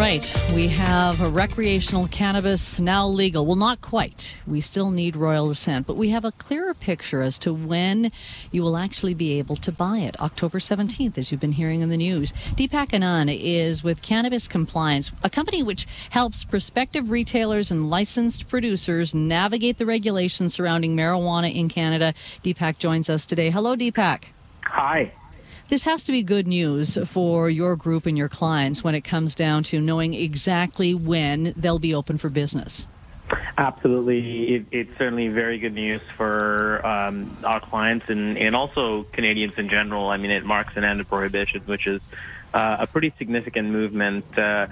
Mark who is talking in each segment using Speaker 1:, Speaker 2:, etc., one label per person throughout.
Speaker 1: Right, we have a recreational cannabis now legal. Well, not quite. We still need royal assent, but we have a clearer picture as to when you will actually be able to buy it. October 17th, as you've been hearing in the news. Deepak Anand is with Cannabis Compliance, a company which helps prospective retailers and licensed producers navigate the regulations surrounding marijuana in Canada. Deepak joins us today. Hello, Deepak.
Speaker 2: Hi.
Speaker 1: This has to be good news for your group and your clients when it comes down to knowing exactly when they'll be open for business.
Speaker 2: Absolutely. It, it's certainly very good news for um, our clients and, and also Canadians in general. I mean, it marks an end of prohibition, which is uh, a pretty significant movement. Uh,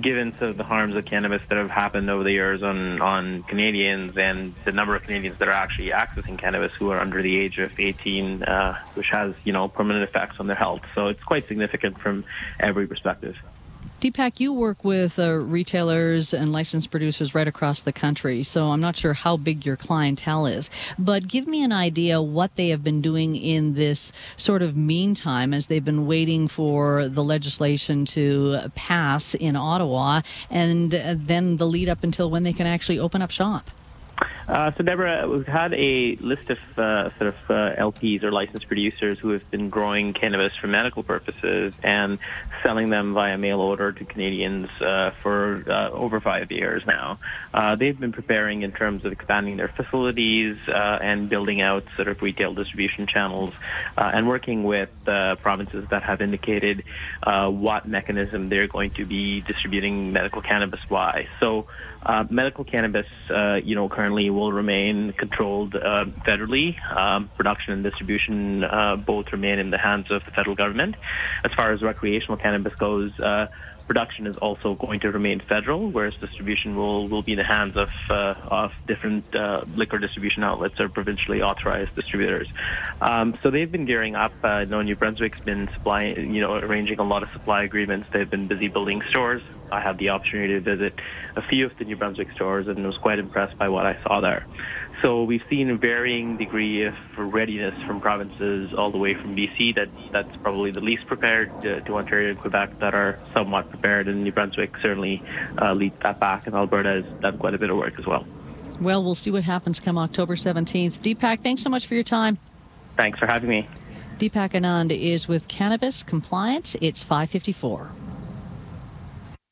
Speaker 2: given some of the harms of cannabis that have happened over the years on, on Canadians and the number of Canadians that are actually accessing cannabis who are under the age of 18, uh, which has, you know, permanent effects on their health. So it's quite significant from every perspective.
Speaker 1: Deepak, you work with uh, retailers and licensed producers right across the country, so I'm not sure how big your clientele is. But give me an idea what they have been doing in this sort of meantime as they've been waiting for the legislation to pass in Ottawa and uh, then the lead up until when they can actually open up shop.
Speaker 2: Uh, so, Deborah, we've had a list of uh, sort of uh, LPs or licensed producers who have been growing cannabis for medical purposes and selling them via mail order to Canadians uh, for uh, over five years now. Uh, they've been preparing in terms of expanding their facilities and building out sort of retail distribution channels and working with provinces that have indicated what mechanism they're going to be distributing medical cannabis by. So, medical cannabis, you know, currently will remain controlled uh, federally. Um, production and distribution uh, both remain in the hands of the federal government. As far as recreational cannabis goes, uh, production is also going to remain federal, whereas distribution will, will be in the hands of uh, of different uh, liquor distribution outlets or provincially authorized distributors. Um, so they've been gearing up. Uh, you know, New Brunswick's been supplying, you know, arranging a lot of supply agreements. They've been busy building stores. I had the opportunity to visit a few of the New Brunswick stores and was quite impressed by what I saw there. So we've seen a varying degree of readiness from provinces all the way from BC that that's probably the least prepared to, to Ontario and Quebec that are somewhat prepared and New Brunswick certainly uh, leads that back and Alberta has done quite a bit of work as well.
Speaker 1: Well, we'll see what happens come October 17th. Deepak, thanks so much for your time.
Speaker 2: Thanks for having me.
Speaker 1: Deepak Anand is with Cannabis Compliance. It's 554.